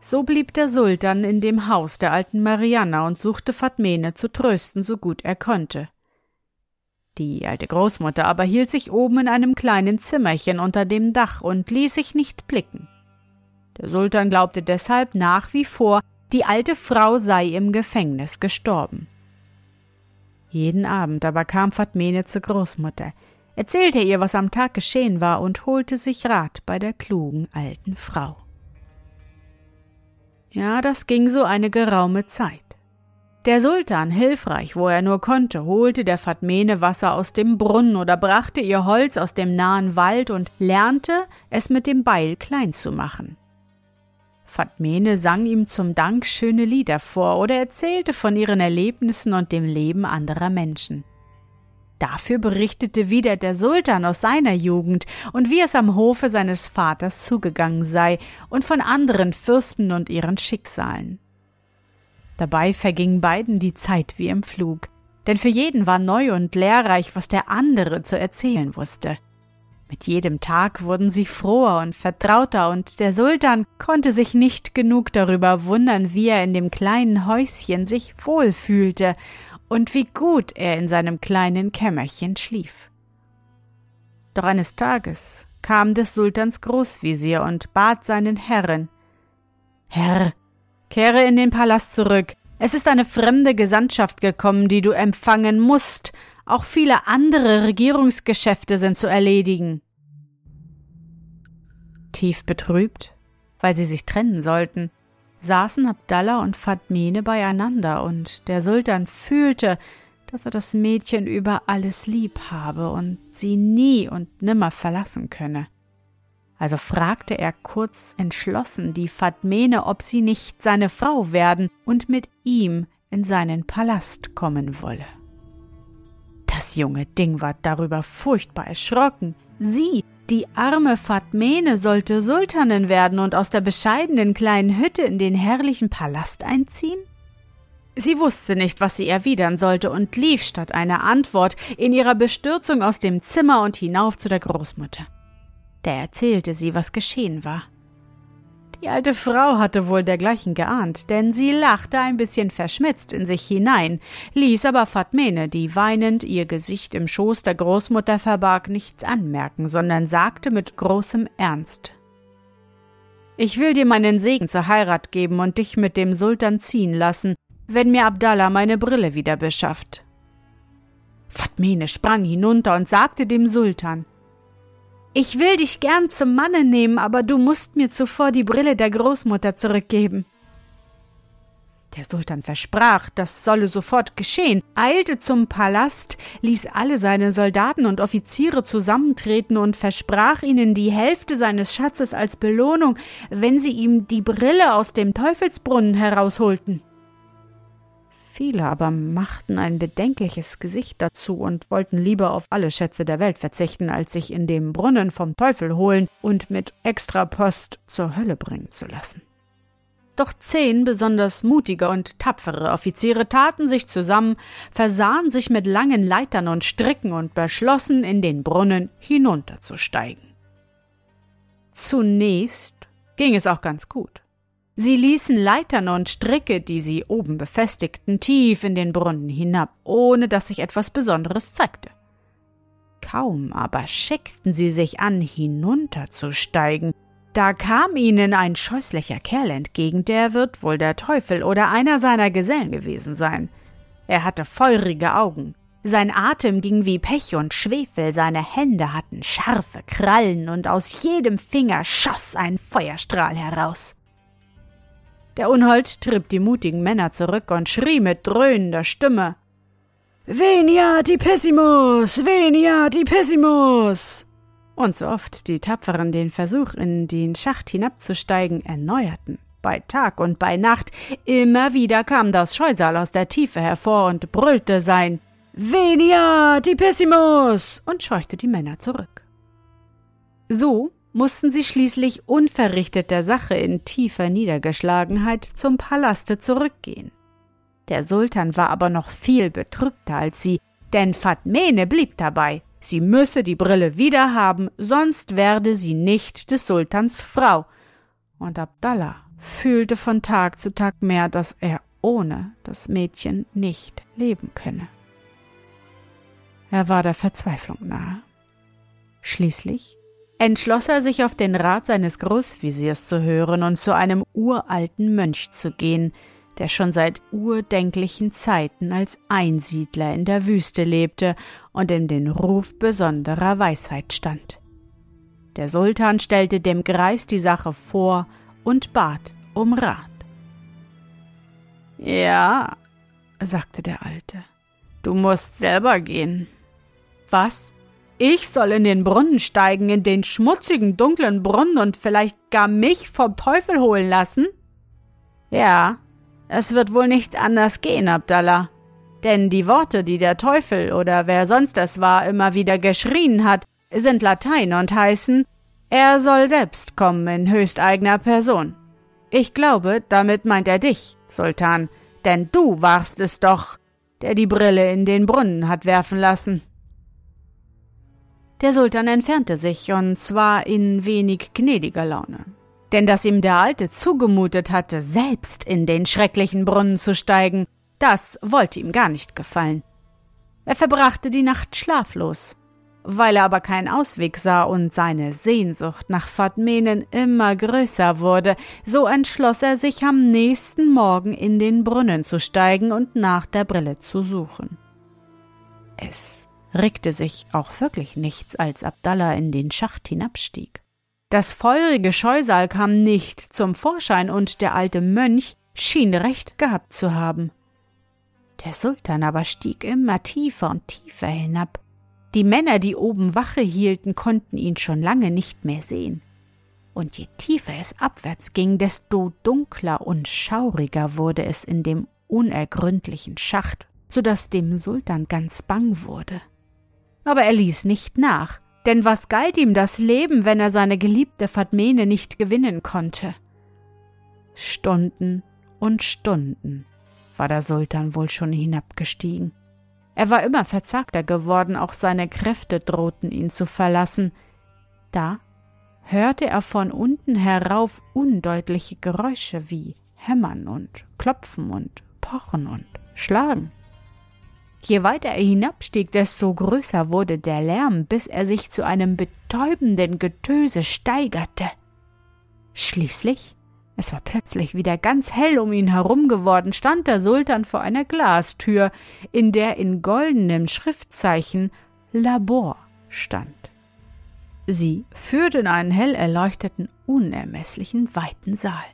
So blieb der Sultan in dem Haus der alten Marianna und suchte Fatmene zu trösten, so gut er konnte. Die alte Großmutter aber hielt sich oben in einem kleinen Zimmerchen unter dem Dach und ließ sich nicht blicken. Der Sultan glaubte deshalb nach wie vor, die alte Frau sei im Gefängnis gestorben. Jeden Abend aber kam Fatmene zur Großmutter, erzählte ihr, was am Tag geschehen war und holte sich Rat bei der klugen alten Frau. Ja, das ging so eine geraume Zeit. Der Sultan, hilfreich, wo er nur konnte, holte der Fatmene Wasser aus dem Brunnen oder brachte ihr Holz aus dem nahen Wald und lernte, es mit dem Beil klein zu machen. Fatmene sang ihm zum Dank schöne Lieder vor oder erzählte von ihren Erlebnissen und dem Leben anderer Menschen. Dafür berichtete wieder der Sultan aus seiner Jugend und wie es am Hofe seines Vaters zugegangen sei und von anderen Fürsten und ihren Schicksalen. Dabei verging beiden die Zeit wie im Flug, denn für jeden war neu und lehrreich, was der andere zu erzählen wusste. Mit jedem Tag wurden sie froher und vertrauter, und der Sultan konnte sich nicht genug darüber wundern, wie er in dem kleinen Häuschen sich wohl fühlte und wie gut er in seinem kleinen Kämmerchen schlief. Doch eines Tages kam des Sultans Großvisier und bat seinen Herren Herr, kehre in den Palast zurück, es ist eine fremde Gesandtschaft gekommen, die du empfangen musst, auch viele andere Regierungsgeschäfte sind zu erledigen. Tief betrübt, weil sie sich trennen sollten, saßen Abdallah und Fatmine beieinander, und der Sultan fühlte, dass er das Mädchen über alles lieb habe und sie nie und nimmer verlassen könne. Also fragte er kurz entschlossen die Fatmene, ob sie nicht seine Frau werden und mit ihm in seinen Palast kommen wolle. Das junge Ding war darüber furchtbar erschrocken. Sie, die arme Fatmene sollte Sultanin werden und aus der bescheidenen kleinen Hütte in den herrlichen Palast einziehen? Sie wusste nicht, was sie erwidern sollte und lief statt einer Antwort in ihrer Bestürzung aus dem Zimmer und hinauf zu der Großmutter. Der erzählte sie, was geschehen war. Die alte Frau hatte wohl dergleichen geahnt, denn sie lachte ein bisschen verschmitzt in sich hinein, ließ aber Fatmene, die weinend ihr Gesicht im Schoß der Großmutter verbarg, nichts anmerken, sondern sagte mit großem Ernst Ich will dir meinen Segen zur Heirat geben und dich mit dem Sultan ziehen lassen, wenn mir Abdallah meine Brille wieder beschafft. Fatmene sprang hinunter und sagte dem Sultan ich will dich gern zum Manne nehmen, aber du musst mir zuvor die Brille der Großmutter zurückgeben. Der Sultan versprach, das solle sofort geschehen, eilte zum Palast, ließ alle seine Soldaten und Offiziere zusammentreten und versprach ihnen die Hälfte seines Schatzes als Belohnung, wenn sie ihm die Brille aus dem Teufelsbrunnen herausholten. Viele aber machten ein bedenkliches Gesicht dazu und wollten lieber auf alle Schätze der Welt verzichten, als sich in dem Brunnen vom Teufel holen und mit Extrapost zur Hölle bringen zu lassen. Doch zehn besonders mutige und tapfere Offiziere taten sich zusammen, versahen sich mit langen Leitern und Stricken und beschlossen, in den Brunnen hinunterzusteigen. Zunächst ging es auch ganz gut. Sie ließen Leitern und Stricke, die sie oben befestigten, tief in den Brunnen hinab, ohne dass sich etwas Besonderes zeigte. Kaum aber schickten sie sich an, hinunterzusteigen, da kam ihnen ein scheußlicher Kerl entgegen, der wird wohl der Teufel oder einer seiner Gesellen gewesen sein. Er hatte feurige Augen, sein Atem ging wie Pech und Schwefel, seine Hände hatten scharfe Krallen und aus jedem Finger schoss ein Feuerstrahl heraus. Der Unhold trieb die mutigen Männer zurück und schrie mit dröhnender Stimme Venia die Pessimus! Venia die Pessimus! Und so oft die Tapferen den Versuch, in den Schacht hinabzusteigen, erneuerten, bei Tag und bei Nacht. Immer wieder kam das Scheusal aus der Tiefe hervor und brüllte sein Venia Tipissimus und scheuchte die Männer zurück. So mussten sie schließlich unverrichtet der Sache in tiefer Niedergeschlagenheit zum Palaste zurückgehen. Der Sultan war aber noch viel betrübter als sie, denn Fatmene blieb dabei, sie müsse die Brille wiederhaben, sonst werde sie nicht des Sultans Frau. Und Abdallah fühlte von Tag zu Tag mehr, dass er ohne das Mädchen nicht leben könne. Er war der Verzweiflung nahe. Schließlich entschloss er sich auf den Rat seines Großveziers zu hören und zu einem uralten Mönch zu gehen, der schon seit urdenklichen Zeiten als Einsiedler in der Wüste lebte und in den Ruf besonderer Weisheit stand. Der Sultan stellte dem Greis die Sache vor und bat um Rat. Ja, sagte der Alte, du musst selber gehen. Was? Ich soll in den Brunnen steigen, in den schmutzigen, dunklen Brunnen und vielleicht gar mich vom Teufel holen lassen? Ja, es wird wohl nicht anders gehen, Abdallah. Denn die Worte, die der Teufel oder wer sonst es war immer wieder geschrien hat, sind Latein und heißen, er soll selbst kommen in höchsteigener Person. Ich glaube, damit meint er dich, Sultan, denn du warst es doch, der die Brille in den Brunnen hat werfen lassen. Der Sultan entfernte sich, und zwar in wenig gnädiger Laune. Denn dass ihm der Alte zugemutet hatte, selbst in den schrecklichen Brunnen zu steigen, das wollte ihm gar nicht gefallen. Er verbrachte die Nacht schlaflos. Weil er aber keinen Ausweg sah und seine Sehnsucht nach Fatmenen immer größer wurde, so entschloss er sich am nächsten Morgen in den Brunnen zu steigen und nach der Brille zu suchen. Es regte sich auch wirklich nichts, als Abdallah in den Schacht hinabstieg. Das feurige Scheusal kam nicht zum Vorschein, und der alte Mönch schien recht gehabt zu haben. Der Sultan aber stieg immer tiefer und tiefer hinab. Die Männer, die oben Wache hielten, konnten ihn schon lange nicht mehr sehen. Und je tiefer es abwärts ging, desto dunkler und schauriger wurde es in dem unergründlichen Schacht, so dass dem Sultan ganz bang wurde aber er ließ nicht nach, denn was galt ihm das Leben, wenn er seine geliebte Fatmene nicht gewinnen konnte? Stunden und Stunden war der Sultan wohl schon hinabgestiegen. Er war immer verzagter geworden, auch seine Kräfte drohten ihn zu verlassen. Da hörte er von unten herauf undeutliche Geräusche wie Hämmern und Klopfen und Pochen und Schlagen. Je weiter er hinabstieg, desto größer wurde der Lärm, bis er sich zu einem betäubenden Getöse steigerte. Schließlich, es war plötzlich wieder ganz hell um ihn herum geworden, stand der Sultan vor einer Glastür, in der in goldenem Schriftzeichen Labor stand. Sie führte in einen hell erleuchteten, unermeßlichen, weiten Saal.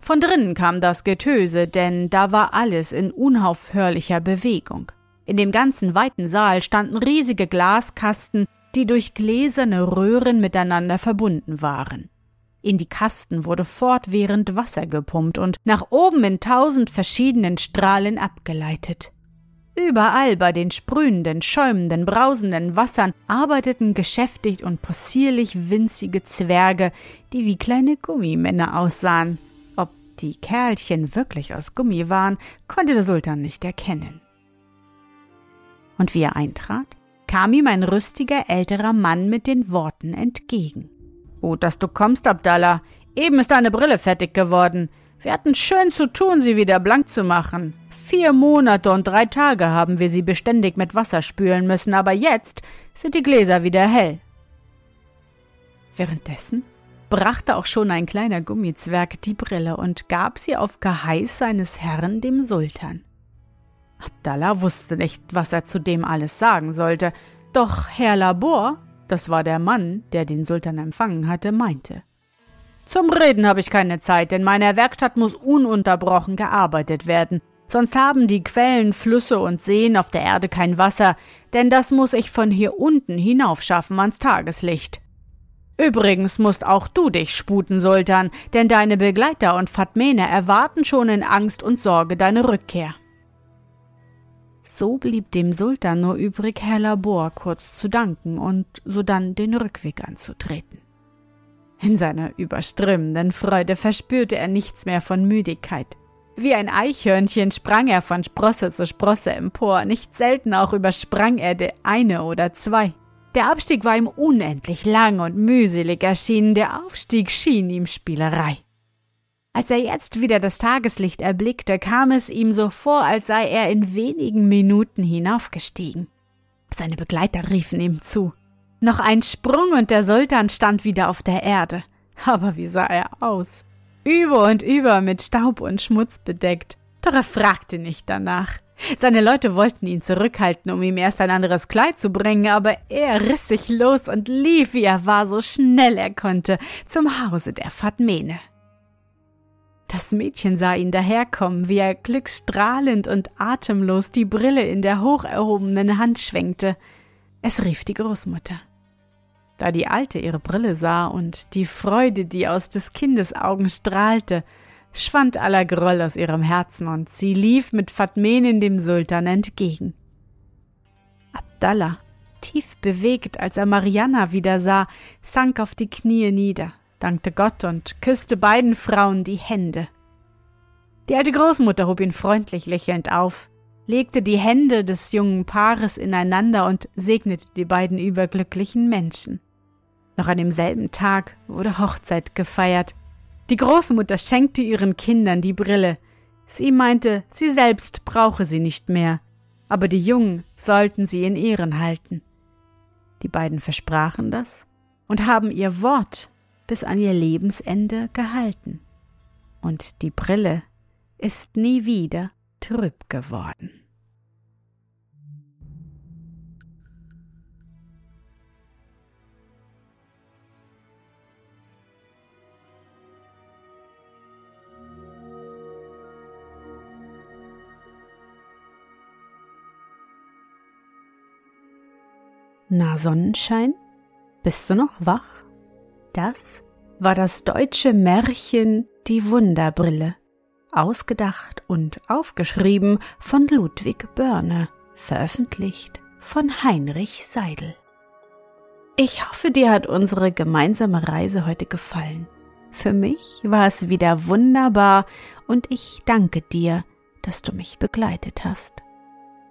Von drinnen kam das Getöse, denn da war alles in unaufhörlicher Bewegung. In dem ganzen weiten Saal standen riesige Glaskasten, die durch gläserne Röhren miteinander verbunden waren. In die Kasten wurde fortwährend Wasser gepumpt und nach oben in tausend verschiedenen Strahlen abgeleitet. Überall bei den sprühenden, schäumenden, brausenden Wassern arbeiteten geschäftig und possierlich winzige Zwerge, die wie kleine Gummimänner aussahen die Kerlchen wirklich aus Gummi waren, konnte der Sultan nicht erkennen. Und wie er eintrat, kam ihm ein rüstiger älterer Mann mit den Worten entgegen. Gut, dass du kommst, Abdallah. Eben ist deine Brille fertig geworden. Wir hatten schön zu tun, sie wieder blank zu machen. Vier Monate und drei Tage haben wir sie beständig mit Wasser spülen müssen, aber jetzt sind die Gläser wieder hell. Währenddessen brachte auch schon ein kleiner Gummizwerg die Brille und gab sie auf Geheiß seines Herrn dem Sultan. Abdallah wusste nicht, was er zu dem alles sagen sollte, doch Herr Labor, das war der Mann, der den Sultan empfangen hatte, meinte Zum Reden habe ich keine Zeit, denn meiner Werkstatt muss ununterbrochen gearbeitet werden, sonst haben die Quellen, Flüsse und Seen auf der Erde kein Wasser, denn das muss ich von hier unten hinaufschaffen ans Tageslicht. Übrigens musst auch du dich sputen, Sultan, denn deine Begleiter und Fatmene erwarten schon in Angst und Sorge deine Rückkehr. So blieb dem Sultan nur übrig, Herr Labor kurz zu danken und sodann den Rückweg anzutreten. In seiner überströmenden Freude verspürte er nichts mehr von Müdigkeit. Wie ein Eichhörnchen sprang er von Sprosse zu Sprosse empor, nicht selten auch übersprang er eine oder zwei. Der Abstieg war ihm unendlich lang und mühselig erschienen, der Aufstieg schien ihm Spielerei. Als er jetzt wieder das Tageslicht erblickte, kam es ihm so vor, als sei er in wenigen Minuten hinaufgestiegen. Seine Begleiter riefen ihm zu. Noch ein Sprung und der Sultan stand wieder auf der Erde. Aber wie sah er aus? Über und über mit Staub und Schmutz bedeckt. Doch er fragte nicht danach. Seine Leute wollten ihn zurückhalten, um ihm erst ein anderes Kleid zu bringen, aber er riss sich los und lief, wie er war, so schnell er konnte, zum Hause der Fatmene. Das Mädchen sah ihn daherkommen, wie er glückstrahlend und atemlos die Brille in der hoch erhobenen Hand schwenkte. Es rief die Großmutter. Da die Alte ihre Brille sah und die Freude, die aus des Kindes Augen strahlte, schwand aller Groll aus ihrem Herzen und sie lief mit Fatmenin dem Sultan entgegen. Abdallah, tief bewegt, als er Marianna wieder sah, sank auf die Knie nieder, dankte Gott und küsste beiden Frauen die Hände. Die alte Großmutter hob ihn freundlich lächelnd auf, legte die Hände des jungen Paares ineinander und segnete die beiden überglücklichen Menschen. Noch an demselben Tag wurde Hochzeit gefeiert, die Großmutter schenkte ihren Kindern die Brille. Sie meinte, sie selbst brauche sie nicht mehr, aber die Jungen sollten sie in Ehren halten. Die beiden versprachen das und haben ihr Wort bis an ihr Lebensende gehalten. Und die Brille ist nie wieder trüb geworden. Na Sonnenschein, bist du noch wach? Das war das deutsche Märchen Die Wunderbrille, ausgedacht und aufgeschrieben von Ludwig Börne, veröffentlicht von Heinrich Seidel. Ich hoffe, dir hat unsere gemeinsame Reise heute gefallen. Für mich war es wieder wunderbar und ich danke dir, dass du mich begleitet hast.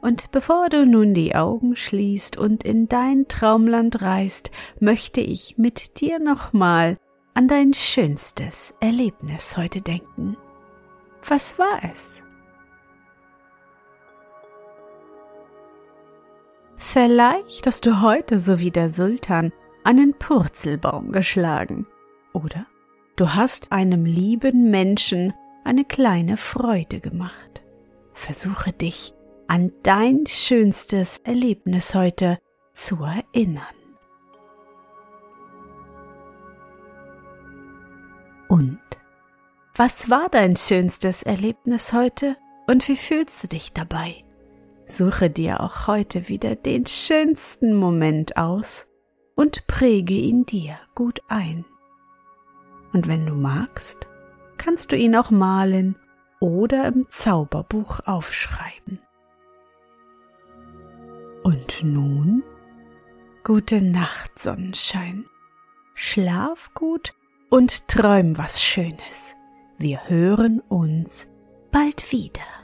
Und bevor du nun die Augen schließt und in dein Traumland reist, möchte ich mit dir nochmal an dein schönstes Erlebnis heute denken. Was war es? Vielleicht hast du heute, so wie der Sultan, einen Purzelbaum geschlagen. Oder du hast einem lieben Menschen eine kleine Freude gemacht. Versuche dich an dein schönstes Erlebnis heute zu erinnern. Und was war dein schönstes Erlebnis heute und wie fühlst du dich dabei? Suche dir auch heute wieder den schönsten Moment aus und präge ihn dir gut ein. Und wenn du magst, kannst du ihn auch malen oder im Zauberbuch aufschreiben. Und nun? Gute Nacht, Sonnenschein. Schlaf gut und träum was Schönes. Wir hören uns bald wieder.